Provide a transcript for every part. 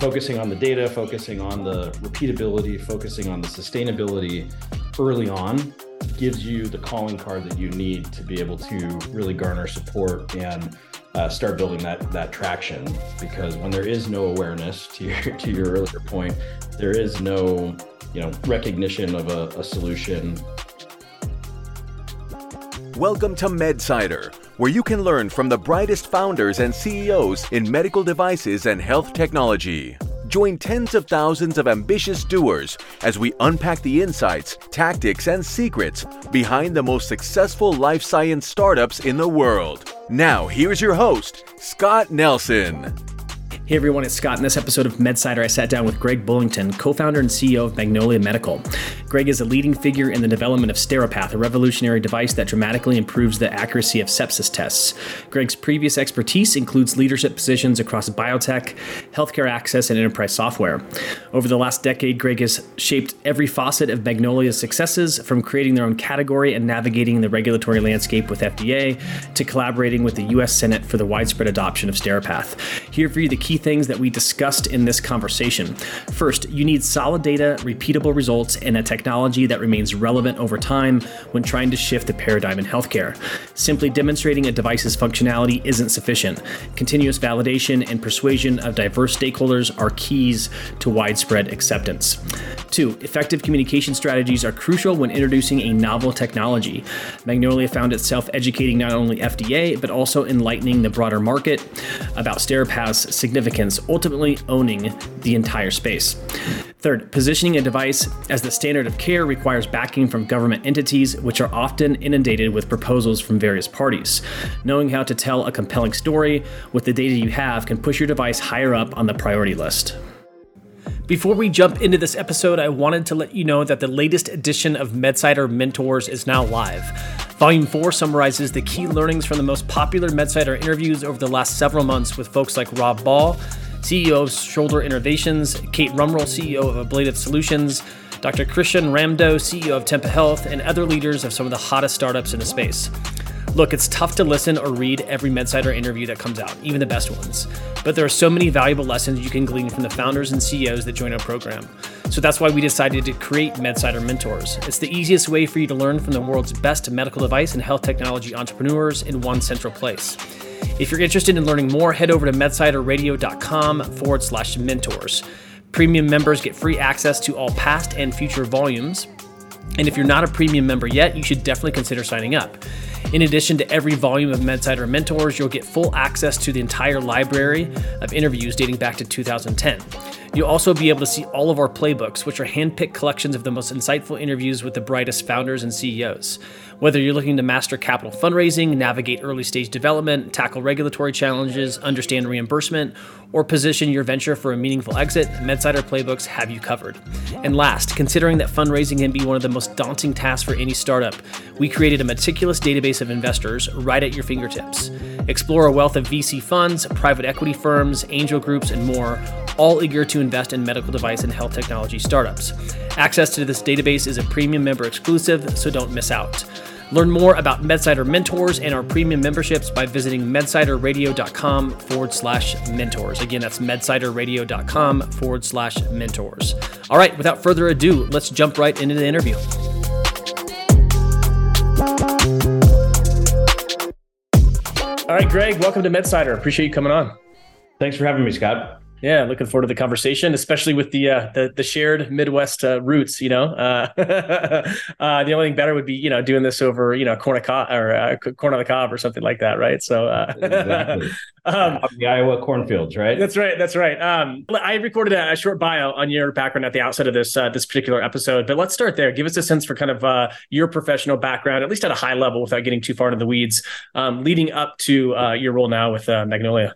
focusing on the data, focusing on the repeatability, focusing on the sustainability early on gives you the calling card that you need to be able to really garner support and uh, start building that that traction. Because when there is no awareness, to your to your earlier point, there is no you know recognition of a, a solution. Welcome to MedSider, where you can learn from the brightest founders and CEOs in medical devices and health technology. Join tens of thousands of ambitious doers as we unpack the insights, tactics, and secrets behind the most successful life science startups in the world. Now, here's your host, Scott Nelson. Hey everyone, it's Scott. In this episode of MedSider, I sat down with Greg Bullington, co founder and CEO of Magnolia Medical. Greg is a leading figure in the development of Steripath, a revolutionary device that dramatically improves the accuracy of sepsis tests. Greg's previous expertise includes leadership positions across biotech, healthcare access, and enterprise software. Over the last decade, Greg has shaped every facet of Magnolia's successes, from creating their own category and navigating the regulatory landscape with FDA to collaborating with the U.S. Senate for the widespread adoption of Steripath. Here for you the key things that we discussed in this conversation. First, you need solid data, repeatable results, and a technology that remains relevant over time when trying to shift the paradigm in healthcare. Simply demonstrating a device's functionality isn't sufficient. Continuous validation and persuasion of diverse stakeholders are keys to widespread acceptance. Two, effective communication strategies are crucial when introducing a novel technology. Magnolia found itself educating not only FDA, but also enlightening the broader market about Steripath's significance, ultimately owning the entire space. Third, positioning a device as the standard of care requires backing from government entities, which are often inundated with proposals from various parties. Knowing how to tell a compelling story with the data you have can push your device higher up on the priority list. Before we jump into this episode, I wanted to let you know that the latest edition of MedSider Mentors is now live. Volume 4 summarizes the key learnings from the most popular MedSider interviews over the last several months with folks like Rob Ball, CEO of Shoulder Innovations, Kate Rumroll, CEO of Ablative Solutions, Dr. Christian Ramdo, CEO of Tempa Health, and other leaders of some of the hottest startups in the space. Look, it's tough to listen or read every MedSider interview that comes out, even the best ones. But there are so many valuable lessons you can glean from the founders and CEOs that join our program. So that's why we decided to create MedSider Mentors. It's the easiest way for you to learn from the world's best medical device and health technology entrepreneurs in one central place. If you're interested in learning more, head over to medsiderradio.com forward slash mentors. Premium members get free access to all past and future volumes. And if you're not a premium member yet, you should definitely consider signing up. In addition to every volume of MedSider Mentors, you'll get full access to the entire library of interviews dating back to 2010. You'll also be able to see all of our playbooks, which are handpicked collections of the most insightful interviews with the brightest founders and CEOs. Whether you're looking to master capital fundraising, navigate early stage development, tackle regulatory challenges, understand reimbursement, or position your venture for a meaningful exit, MedSider Playbooks have you covered. And last, considering that fundraising can be one of the most daunting tasks for any startup, we created a meticulous database of investors right at your fingertips. Explore a wealth of VC funds, private equity firms, angel groups, and more, all eager to invest in medical device and health technology startups. Access to this database is a premium member exclusive, so don't miss out. Learn more about MedSider Mentors and our premium memberships by visiting medsiderradio.com forward slash mentors. Again, that's medsiderradio.com forward slash mentors. All right, without further ado, let's jump right into the interview. All right, Greg, welcome to MedSider. Appreciate you coming on. Thanks for having me, Scott. Yeah, looking forward to the conversation, especially with the uh, the, the shared Midwest uh, roots. You know, uh, uh, the only thing better would be you know doing this over you know corn of cob or uh, corn on the cob or something like that, right? So, uh, exactly. um, the Iowa cornfields, right? That's right. That's right. Um, I recorded a, a, short bio on your background at the outset of this this particular episode, but let's start there. Give us a sense for kind of your professional background, at least at a high level, without getting too far into the weeds, um, leading up to your role now with Magnolia.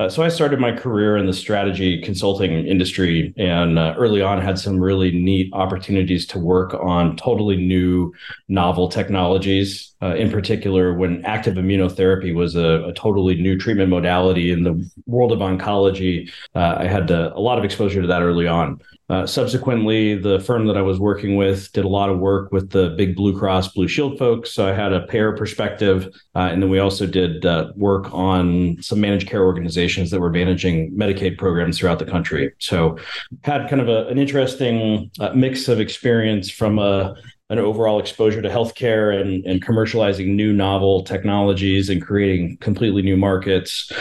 Uh, so I started my career in the strategy consulting industry, and uh, early on had some really neat opportunities to work on totally new, novel technologies. Uh, in particular, when active immunotherapy was a, a, totally new treatment modality in the world of oncology, uh, I had uh, a lot of exposure to that early on. Uh, subsequently, the firm that I was working with did a lot of work with the big Blue Cross Blue Shield folks. So I had a payer perspective. Uh, and then we also did uh, work on some managed care organizations that were managing Medicaid programs throughout the country. So had kind of a, an interesting mix of experience from a an overall exposure to healthcare and, and commercializing new novel technologies and creating completely new markets,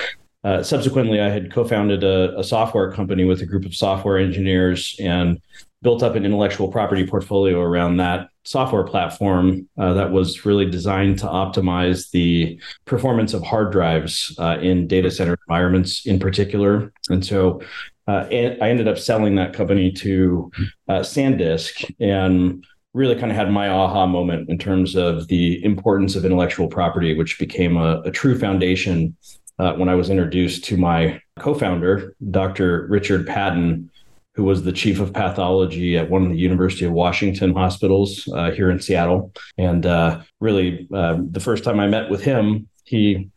uh, subsequently, I had co-founded a, a, software company with a group of software engineers and built up an intellectual property portfolio around that software platform uh, that was really designed to optimize the performance of hard drives uh, in data center environments, in particular. And so, uh, I ended up selling that company to uh, SanDisk and really kind of had my aha moment in terms of the importance of intellectual property, which became a, a true foundation uh, when I was introduced to my co founder, Dr. Richard Patton, who was the chief of pathology at one of the University of Washington hospitals uh, here in Seattle. And uh, really, uh, the first time I met with him, he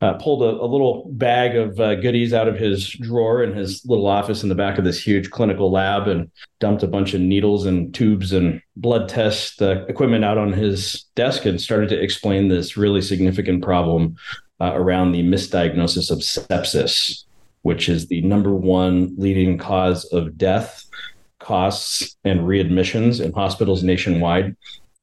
uh, pulled a, a, little bag of uh, goodies out of his drawer in his little office in the back of this huge clinical lab and dumped a bunch of needles and tubes and blood test uh, equipment out on his desk and started to explain this really significant problem uh, around the misdiagnosis of sepsis, which is the number one leading cause of death, costs, and readmissions in hospitals nationwide.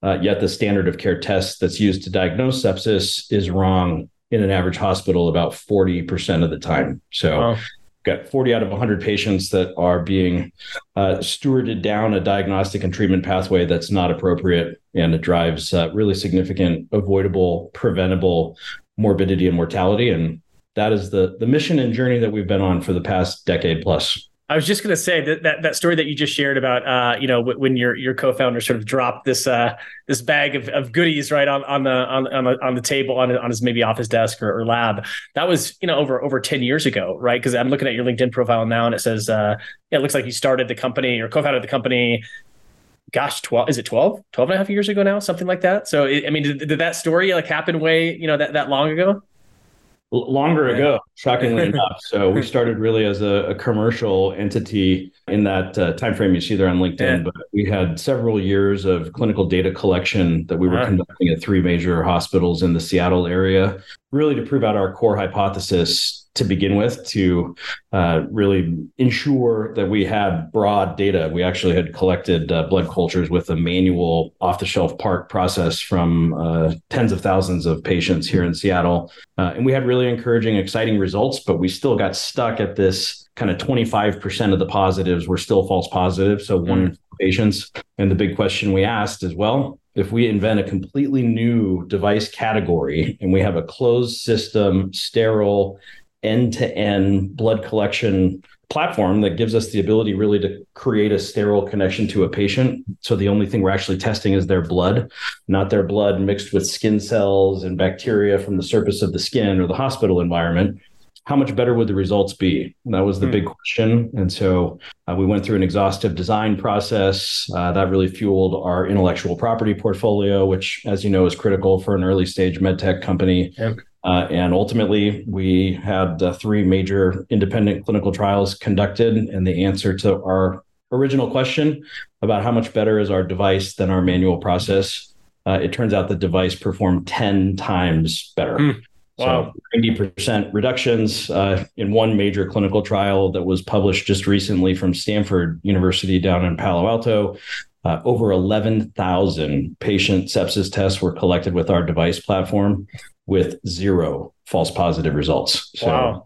Uh, yet the standard of care test that's used to diagnose sepsis is wrong in an average hospital about 40% of the time. So, wow. got 40 out of 100 patients that are being uh, stewarded down a diagnostic and treatment pathway that's not appropriate. And it drives uh, really significant, avoidable, preventable morbidity and mortality. And that is the the mission and journey that we've been on for the past decade plus. I was just going to say that, that that story that you just shared about, uh, you know, when your your co-founder sort of dropped this uh, this bag of, of goodies right on on the on on the, on the table on on his maybe office desk or, or lab. That was you know over over ten years ago, right? Because I'm looking at your LinkedIn profile now, and it says uh, it looks like you started the company or co-founded the company gosh 12 is it 12 12 and a half years ago now something like that so i mean did, did that story like happen way you know that, that long ago longer ago shockingly enough so we started really as a, a commercial entity in that uh, time frame you see there on linkedin yeah. but we had several years of clinical data collection that we were uh-huh. conducting at three major hospitals in the seattle area really to prove out our core hypothesis to begin with to uh, really ensure that we had broad data. We actually had collected uh, blood cultures with a manual off the shelf part process from uh, tens of thousands of patients here in Seattle. Uh, and we had really encouraging, exciting results, but we still got stuck at this kind of 25% of the positives were still false positives. So one mm. patients. And the big question we asked is well, if we invent a completely new device category and we have a closed system, sterile, end to end blood collection platform that gives us the ability really to create a sterile connection to a patient. So the only thing we're actually testing is their blood, not their blood mixed with skin cells and bacteria from the surface of the skin or the hospital environment. How much better would the results be? that was the mm. big question. And so uh, we went through an exhaustive design process uh, that really fueled our intellectual property portfolio, which, as you know, is critical for an early stage medtech company. Yep. Uh, and ultimately, we had uh, three major independent clinical trials conducted. And the answer to our original question about how much better is our device than our manual process, uh, it turns out the device performed 10 times better. Mm. Wow. So 90% reductions uh, in one major clinical trial that was published just recently from Stanford University down in Palo Alto. Uh, over 11,000 patient sepsis tests were collected with our device platform with zero false positive results. So wow.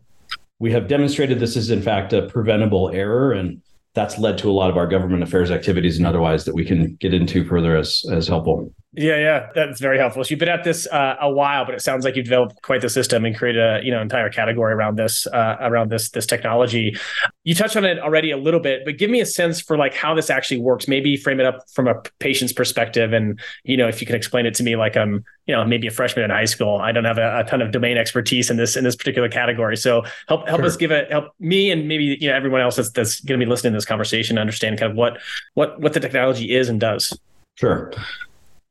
we have demonstrated this is in fact a preventable error and that's led to a lot of our government affairs activities and otherwise that we can get into further as as helpful. Yeah, yeah, that's very helpful. So you've been at this uh, a while, but it sounds like you've developed quite the system and created a you know entire category around this uh, around this this technology. You touched on it already a little bit, but give me a sense for like how this actually works. Maybe frame it up from a patient's perspective, and you know if you can explain it to me like I'm you know maybe a freshman in high school. I don't have a, a ton of domain expertise in this in this particular category, so help help sure. us give it help me and maybe you know everyone else that's that's going to be listening to this conversation understand kind of what what what the technology is and does. Sure.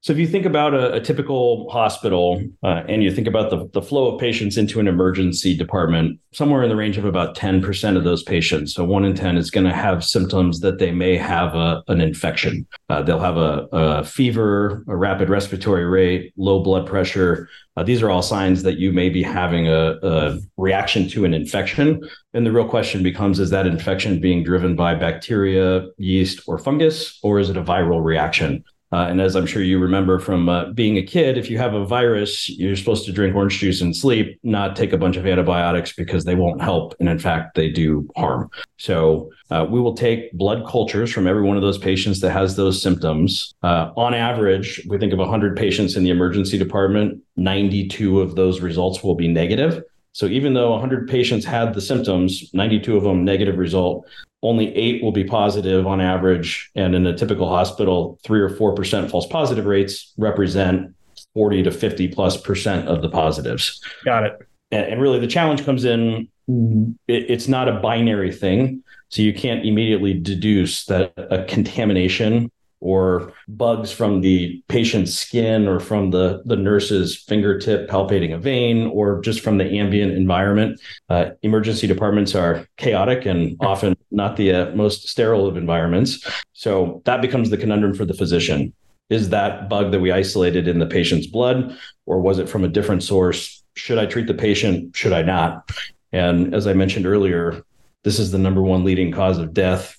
So if you think about a, a typical hospital uh, and you think about the, the flow of patients into an emergency department, somewhere in the range of about 10% of those patients, so one in 10 is going to have symptoms that they may have a, an infection. Uh, they'll have a, a, fever, a rapid respiratory rate, low blood pressure. Uh, these are all signs that you may be having a, a reaction to an infection. And the real question becomes is that infection being driven by bacteria, yeast, or fungus, or is it a viral reaction? Uh, and as I'm sure you remember from uh, being a kid, if you have a virus, you're supposed to drink orange juice and sleep, not take a bunch of antibiotics because they won't help. And in fact, they do harm. So uh, we will take blood cultures from every one of those patients that has those symptoms. Uh, on average, we think of 100 patients in the emergency department, 92 of those results will be negative. So even though 100 patients had the symptoms, 92 of them negative result, only eight will be positive on average. And in a typical hospital, three or 4% false positive rates represent 40 to 50 plus percent of the positives. Got it. And, and really, the challenge comes in it, it's not a binary thing. So you can't immediately deduce that a contamination or bugs from the patient's skin or from the, the nurse's fingertip palpating a vein or just from the ambient environment. Uh, emergency departments are chaotic and often not the uh, most sterile of environments. So that becomes the conundrum for the physician. Is that bug that we isolated in the patient's blood, or was it from a different source? Should I treat the patient? Should I not? And as I mentioned earlier, this is the number one leading cause of death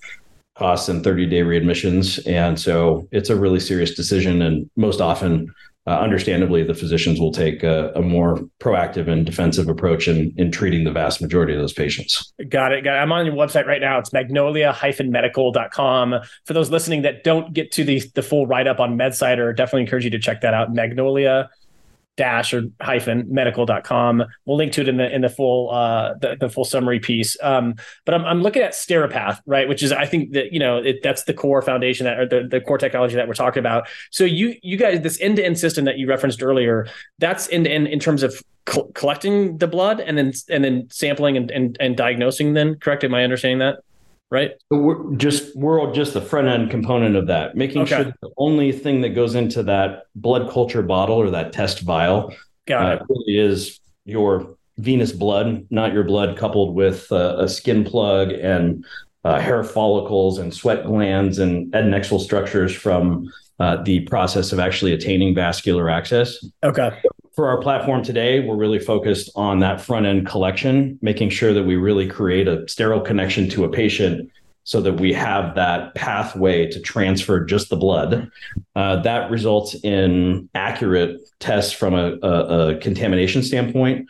costs and 30 day readmissions. And so it's a really serious decision. And most often, uh, understandably, the physicians will take a, a, more proactive and defensive approach in, in treating the vast majority of those patients. Got it. Got it. I'm on your website right now. It's magnolia-medical.com. For those listening that don't get to the, the full write up on MedSider, definitely encourage you to check that out. Magnolia dash or hyphen medical.com. We'll link to it in the in the full uh the, the full summary piece. Um, but I'm I'm looking at Steripath, right? Which is I think that you know it, that's the core foundation that or the, the core technology that we're talking about. So you you guys this end to end system that you referenced earlier, that's to end in terms of collecting the blood and then and then sampling and, and and diagnosing. Then correct? Am I understanding that? Right? we're just we're just the front end component of that, making okay. sure the only thing that goes into that blood culture bottle or that test vial uh, really is your venous blood, not your blood coupled with uh, a skin plug and uh, hair follicles and sweat glands and adnexal structures from uh, the process of actually attaining vascular access. Okay for our platform today, we're really focused on that front end collection, making sure that we really create a sterile connection to a patient so that we have that pathway to transfer just the blood. Uh, that results in accurate tests from a, a, a, contamination standpoint.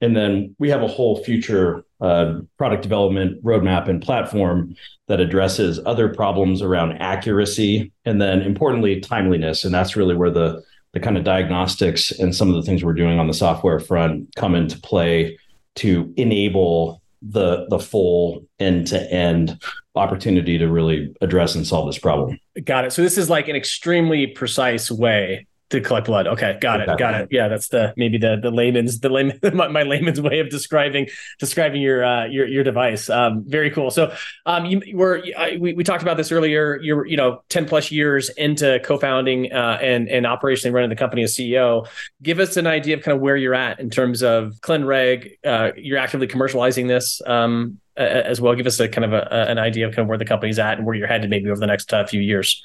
And then we have a whole future uh, product development roadmap and platform that addresses other problems around accuracy and then importantly timeliness. And that's really where the the kind of diagnostics and some of the things we're doing on the software front come into play to enable the the full end to end opportunity to really address and solve this problem. Got it. So this is like an extremely precise way to collect blood. Okay, got it, got it. Yeah, that's the maybe the the layman's the layman my, my layman's way of describing describing your uh, your your device. Um, very cool. So, um, you were I, we, we talked about this earlier. You're you know ten plus years into co-founding uh, and and operationally running the company as CEO. Give us an idea of kind of where you're at in terms of ClinReg. Uh, you're actively commercializing this. Um, as well, give us a kind of a, an idea of kind of where the company's at and where you're headed maybe over the next uh, few years.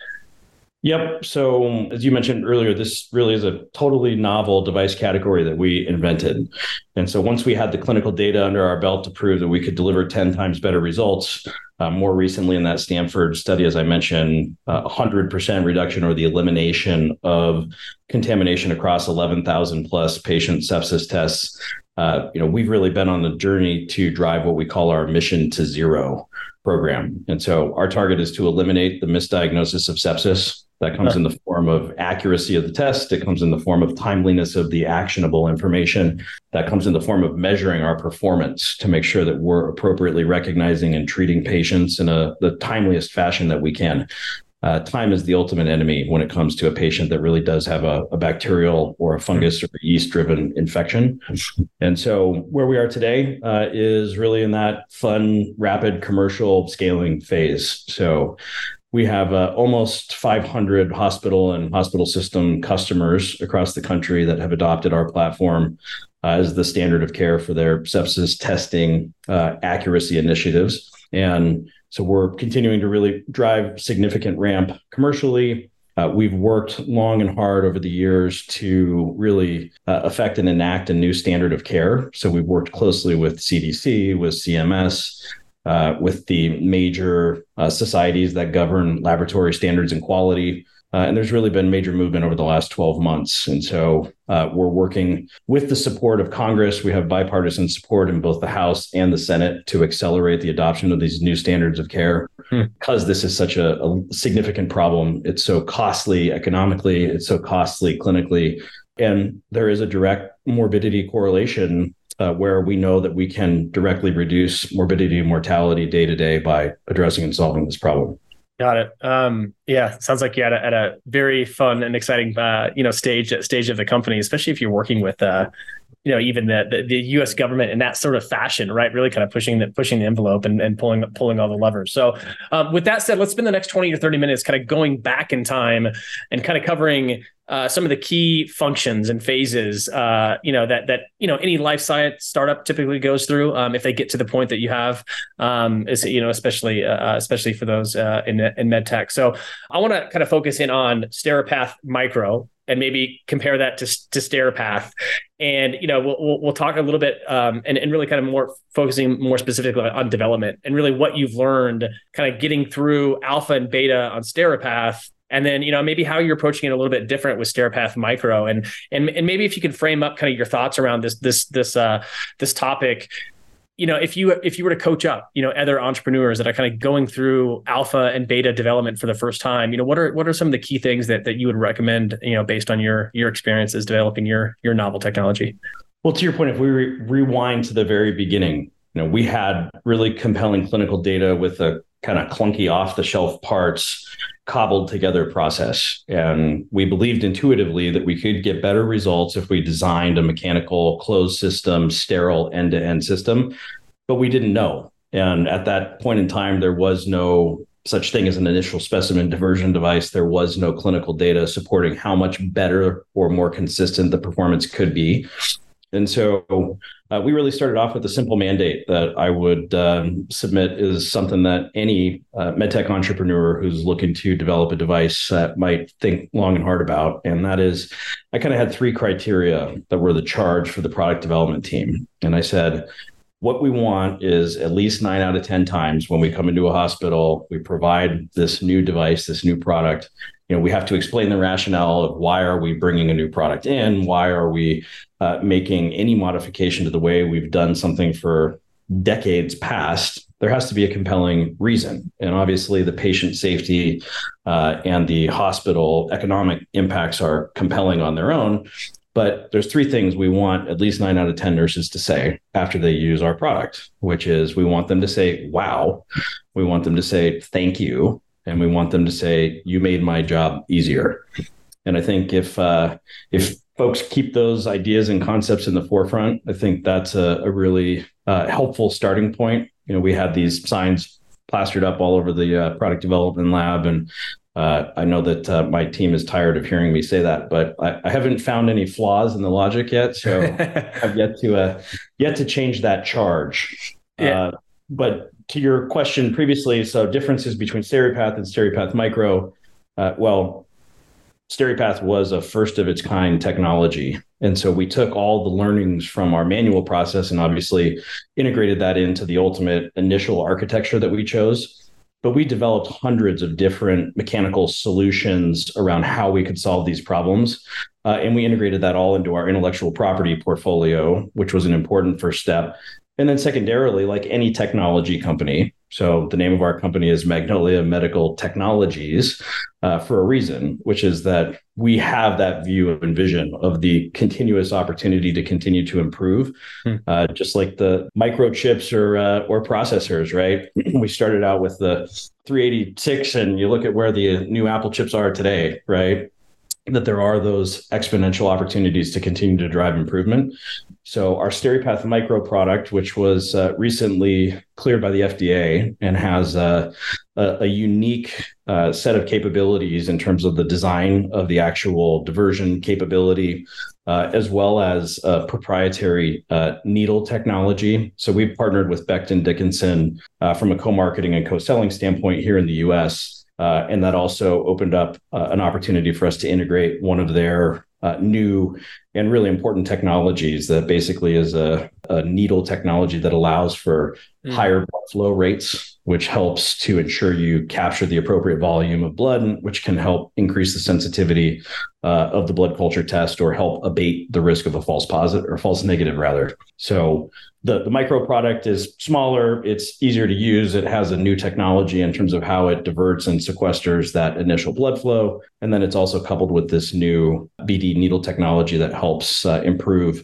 Yep. So, as you mentioned earlier, this really is a totally novel device category that we invented. And so, once we had the clinical data under our belt to prove that we could deliver 10 times better results, uh, more recently in that Stanford study, as I mentioned, uh, 100% reduction or the elimination of contamination across 11,000 plus patient sepsis tests. Uh, you know, we've really been on the journey to drive what we call our mission to zero program. And so our target is to eliminate the misdiagnosis of sepsis that comes in the form of accuracy of the test. It comes in the form of timeliness of the actionable information. That comes in the form of measuring our performance to make sure that we're appropriately recognizing and treating patients in a the timeliest fashion that we can. Uh, time is the ultimate enemy when it comes to a patient that really does have a, a bacterial or a fungus or yeast driven infection. And so, where we are today uh, is really in that fun, rapid commercial scaling phase. So, we have uh, almost 500 hospital and hospital system customers across the country that have adopted our platform uh, as the standard of care for their sepsis testing uh, accuracy initiatives. And so we're continuing to really drive significant ramp commercially. Uh, we've worked long and hard over the years to really uh, affect and enact a new standard of care. So we've worked closely with CDC, with CMS, uh, with the major uh, societies that govern laboratory standards and quality. Uh, and there's really been major movement over the last 12 months. And so uh, we're working with the support of Congress. We have bipartisan support in both the House and the Senate to accelerate the adoption of these new standards of care hmm. because this is such a, a significant problem. It's so costly economically, it's so costly clinically. And there is a direct morbidity correlation uh, where we know that we can directly reduce morbidity and mortality day to day by addressing and solving this problem. Got it. Um, yeah, sounds like you're at a, at a very fun and exciting, uh, you know, stage stage of the company, especially if you're working with, uh, you know, even the, the, the U.S. government in that sort of fashion, right? Really kind of pushing the pushing the envelope and, and pulling pulling all the levers. So, um, with that said, let's spend the next twenty to thirty minutes kind of going back in time and kind of covering uh, some of the key functions and phases, uh, you know, that that you know any life science startup typically goes through um, if they get to the point that you have, um, is you know, especially uh, uh especially for those uh, in in med tech. So I want to kind of focus in on Steripath Micro and maybe compare that to to Steripath, and you know, we'll we'll, talk a little bit um, and and really kind of more focusing more specifically on development and really what you've learned, kind of getting through alpha and beta on Steripath and then you know maybe how you're approaching it a little bit different with Steripath Micro, and and and maybe if you could frame up kind of your thoughts around this this this uh this topic. You know, if you if you were to coach up, you know, other entrepreneurs that are kind of going through alpha and beta development for the first time, you know, what are what are some of the key things that that you would recommend, you know, based on your your experiences developing your your novel technology? Well, to your point, if we re- rewind to the very beginning, you know, we had really compelling clinical data with a kind of clunky off the shelf parts cobbled together process. And we believed intuitively that we could get better results if we designed a mechanical closed system, sterile end to end system, but we didn't know. And at that point in time, there was no such thing as an initial specimen diversion device. There was no clinical data supporting how much better or more consistent the performance could be. And so uh, we really started off with a simple mandate that I would um, submit is something that any uh, medtech entrepreneur who's looking to develop a device uh, might think long and hard about. And that is, I kind of had three criteria that were the charge for the product development team. And I said, what we want is at least nine out of 10 times when we come into a hospital, we provide this new device, this new product. You know, we have to explain the rationale of why are we bringing a new product in? Why are we uh, making any modification to the way we've done something for decades past, there has to be a compelling reason. And obviously, the patient safety uh, and the hospital economic impacts are compelling on their own. But there's three things we want at least nine out of 10 nurses to say after they use our product, which is we want them to say, wow. We want them to say, thank you. And we want them to say, you made my job easier. And I think if uh, if folks keep those ideas and concepts in the forefront, I think that's a, a really uh, helpful starting point. You know, we had these signs plastered up all over the uh, product development lab, and uh, I know that uh, my team is tired of hearing me say that, but I, I haven't found any flaws in the logic yet, so I've yet to uh, yet to change that charge. Yeah. Uh, but to your question previously, so differences between Steripath and Steripath Micro. well, Steripath was a first of its kind technology. And so we took all the learnings from our manual process and obviously integrated that into the ultimate initial architecture that we chose. But we developed hundreds of different mechanical solutions around how we could solve these problems. Uh, and we integrated that all into our intellectual property portfolio, which was an important first step. And then, secondarily, like any technology company, so the name of our company is Magnolia Medical Technologies uh, for a reason, which is that we have that view and vision of the continuous opportunity to continue to improve, hmm. uh, just like the microchips or uh, or processors. Right? we started out with the 386, and you look at where the new Apple chips are today. Right? That there are those exponential opportunities to continue to drive improvement. So our SteriPath Micro product, which was uh, recently cleared by the FDA and has a, a, a unique uh, set of capabilities in terms of the design of the actual diversion capability, uh, as well as proprietary uh, needle technology. So we've partnered with Becton Dickinson uh, from a co-marketing and co-selling standpoint here in the U.S. Uh, and that also opened up an opportunity for us to integrate one of their uh, new and really important technologies that basically is a, a needle technology that allows for mm. higher blood flow rates, which helps to ensure you capture the appropriate volume of blood, which can help increase the sensitivity uh, of the blood culture test or help abate the risk of a false positive or false negative, rather. So the, the micro product is smaller, it's easier to use, it has a new technology in terms of how it diverts and sequesters that initial blood flow. And then it's also coupled with this new BD needle technology that helps uh, improve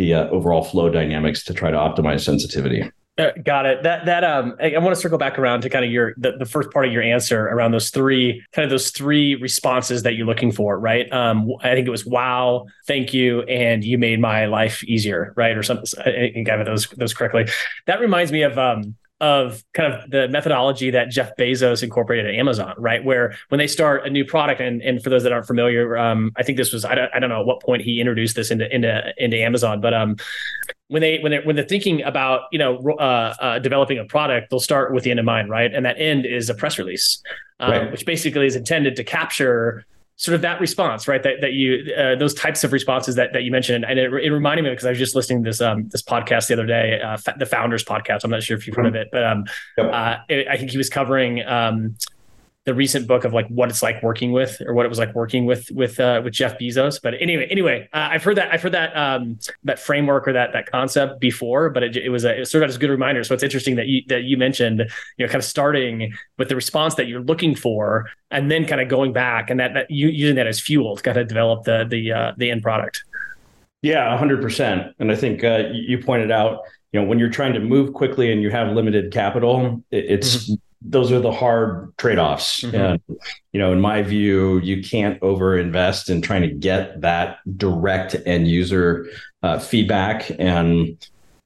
the uh, overall flow dynamics to try to optimize sensitivity. Uh, got it. That that um, I, I, want to circle back around to kind of your the, the first part of your answer around those three kind of those three responses that you're looking for, right? Um, I think it was wow, thank you, and you made my life easier, right, or something. I think I got those those correctly. That reminds me of um, of kind of the methodology that Jeff Bezos incorporated at Amazon, right? Where when they start a new product, and, and for those that aren't familiar, um, I think this was I don't, I don't know at what point he introduced this into into into Amazon, but um, when they when they when they're thinking about you know uh, uh, developing a product, they'll start with the end in mind, right? And that end is a press release, um, right. which basically is intended to capture sort of that response, right? That that you uh, those types of responses that that you mentioned, and it, it reminded me because I was just listening to this um this podcast the other day, uh, the Founders Podcast. I'm not sure if you've heard of it, but um, yep. uh, it, I think he was covering um the recent book of like what it's like working with or what it was like working with with uh, with Jeff Bezos. But anyway, anyway, uh, I've heard that I've heard that um, that framework or that that concept before, but it, it was a, it sort of as a good reminder. So it's interesting that you that you mentioned you know kind of starting with the response that you're looking for, and then kind of going back and that, that you using that as fuel to kind of develop the the uh, the end product. Yeah, hundred percent. And I think uh, you pointed out, you know, when you're trying to move quickly and you have limited capital, it, it's mm-hmm those are the hard trade-offs. Mm-hmm. and you know in my view you can't over invest in trying to get that direct end user uh, feedback and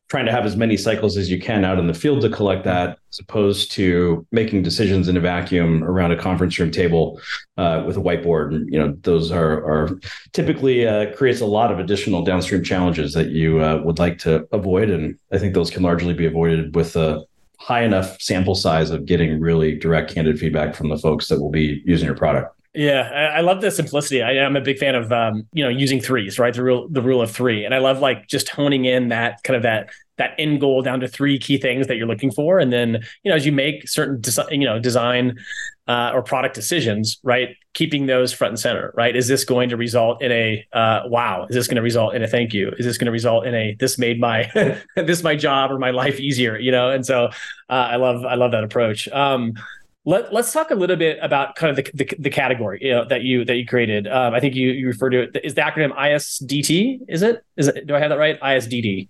trying to have as many cycles as you can out in the field to collect that as opposed to making decisions in a vacuum around a conference room table uh, with a whiteboard. And you know those are, are typically uh, creates a lot of additional downstream challenges that you uh, would like to avoid. And i think those can largely be avoided with a high enough sample size of getting really direct candid feedback from the folks that will be using your product. Yeah, I love the simplicity. I, am a big fan of um, you know using threes, right? The rule the rule of three, and I love like just honing in that kind of that that end goal down to three key things that you're looking for, and then you know as you make certain desi- you know design uh, or product decisions, right? Keeping those front and center, right? Is this going to result in a uh, wow? Is this going to result in a thank you? Is this going to result in a this made my this my job or my life easier? You know, and so uh, I love I love that approach. Um, let, us talk a little bit about kind of the, the, the category you know, that you that you created. Um, I think you you refer to it is the acronym ISDT. Is it? Is it? Do I have that right? ISDD.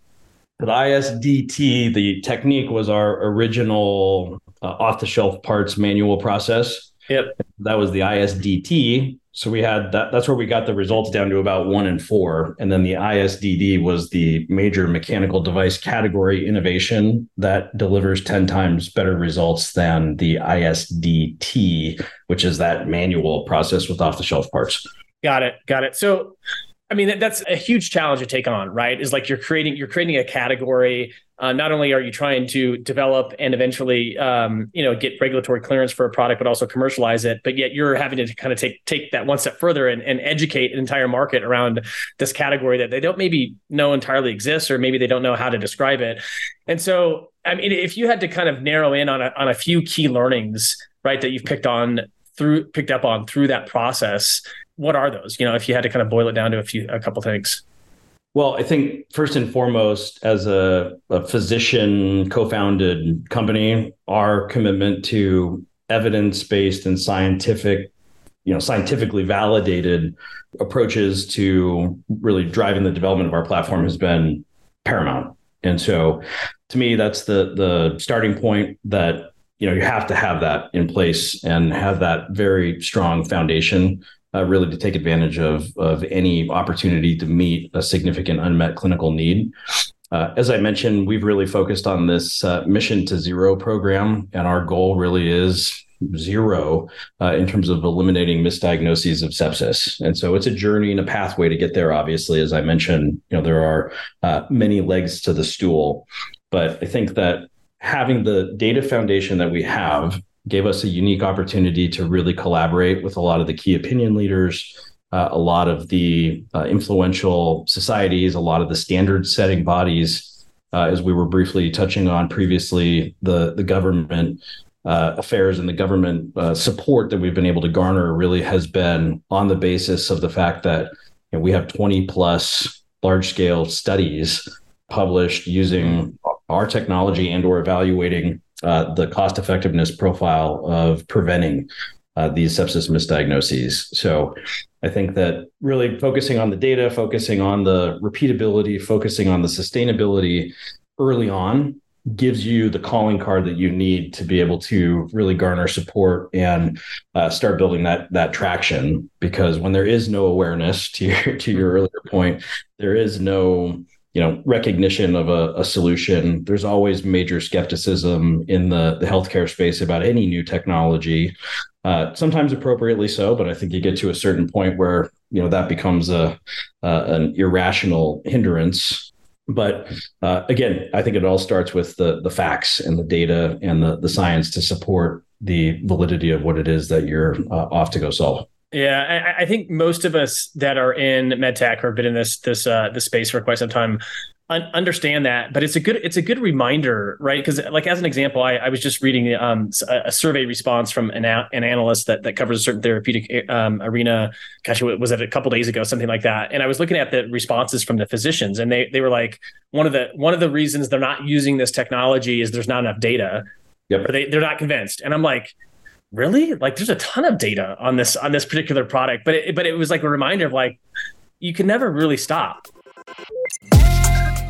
The ISDT. The technique was our original uh, off the shelf parts manual process. Yep. That was the ISDT. So we had that. That's where we got the results down to about one and four. And then the ISDD was the major mechanical device category innovation that delivers 10 times better results than the ISDT, which is that manual process with off the shelf parts. Got it. Got it. So I mean, that's a huge challenge to take on, right? Is like you're creating you're creating a category. Uh, not only are you trying to develop and eventually, um, you know, get regulatory clearance for a product, but also commercialize it. But yet you're having to kind of take take that one step further and, and educate an entire market around this category that they don't maybe know entirely exists, or maybe they don't know how to describe it. And so, I mean, if you had to kind of narrow in on a, on a few key learnings, right, that you've picked on through picked up on through that process what are those? You know, if you had to kind of boil it down to a few, a couple things. Well, I think first and foremost, as a, a physician co-founded company, our commitment to evidence-based and scientific, you know, scientifically validated approaches to really driving the development of our platform has been paramount. And so, to me, that's the the starting point that you know you have to have that in place and have that very strong foundation uh, really to take advantage of, of any opportunity to meet a significant unmet clinical need. Uh, as I mentioned, we've really focused on this uh, mission to zero program, and our goal really is zero uh, in terms of eliminating misdiagnoses of sepsis. And so it's a journey and a pathway to get there. Obviously, as I mentioned, you know there are uh, many legs to the stool, but I think that having the data foundation that we have gave us a unique opportunity to really collaborate with a lot of the key opinion leaders. Uh, a lot of the uh, influential societies, a lot of the standard setting bodies, uh, as we were briefly touching on previously, the, the government uh, affairs and the government uh, support that we've been able to garner really has been on the basis of the fact that you know, we have 20 plus large scale studies published using our technology and or evaluating uh, the cost effectiveness profile of preventing uh, these sepsis misdiagnoses. So I think that really focusing on the data, focusing on the repeatability, focusing on the sustainability early on gives you the calling card that you need to be able to really garner support and uh, start building that that traction because when there is no awareness to your to your earlier point there is no you know recognition of a, a solution. There's always major skepticism in the the healthcare space about any new technology. Uh, sometimes appropriately so but i think you get to a certain point where you know that becomes a uh, an irrational hindrance. But uh, again, I think it all starts with the the facts and the data and the the science to support the validity of what it is that you're uh, off to go solve. Yeah, I, I, think most of us that are in medtech or have been in this this uh, this space for quite some time un- understand that, but it's a good it's a good reminder, right? Because like as an example, I, I was just reading um, a, survey response from an, a- an analyst that that covers a certain therapeutic um, arena. Gosh, was it a couple days ago, something like that? And I was looking at the responses from the physicians, and they they were like one of the one of the reasons they're not using this technology is there's not enough data. Yep. Or they they're not convinced, and I'm like really like there's a ton of data on this on this particular product but it, but it was like a reminder of like you can never really stop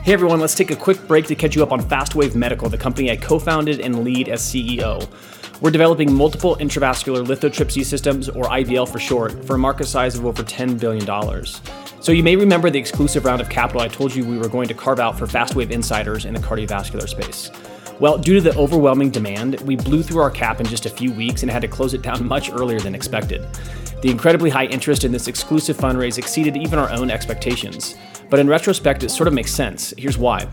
Hey everyone, let's take a quick break to catch you up on Fastwave Medical, the company I co founded and lead as CEO. We're developing multiple intravascular lithotripsy systems, or IVL for short, for a market size of over $10 billion. So you may remember the exclusive round of capital I told you we were going to carve out for Fastwave insiders in the cardiovascular space. Well, due to the overwhelming demand, we blew through our cap in just a few weeks and had to close it down much earlier than expected. The incredibly high interest in this exclusive fundraise exceeded even our own expectations. But in retrospect, it sort of makes sense. Here's why.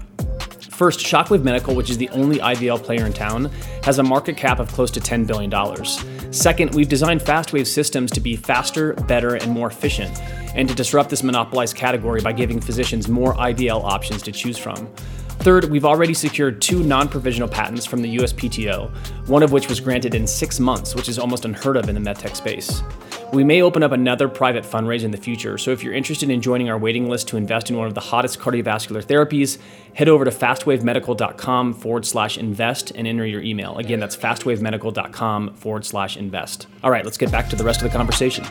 First, Shockwave Medical, which is the only IVL player in town, has a market cap of close to $10 billion. Second, we've designed Fastwave systems to be faster, better, and more efficient, and to disrupt this monopolized category by giving physicians more IVL options to choose from. Third, we've already secured two non provisional patents from the USPTO, one of which was granted in six months, which is almost unheard of in the medtech space. We may open up another private fundraise in the future, so if you're interested in joining our waiting list to invest in one of the hottest cardiovascular therapies, head over to fastwavemedical.com forward slash invest and enter your email. Again, that's fastwavemedical.com forward slash invest. All right, let's get back to the rest of the conversation.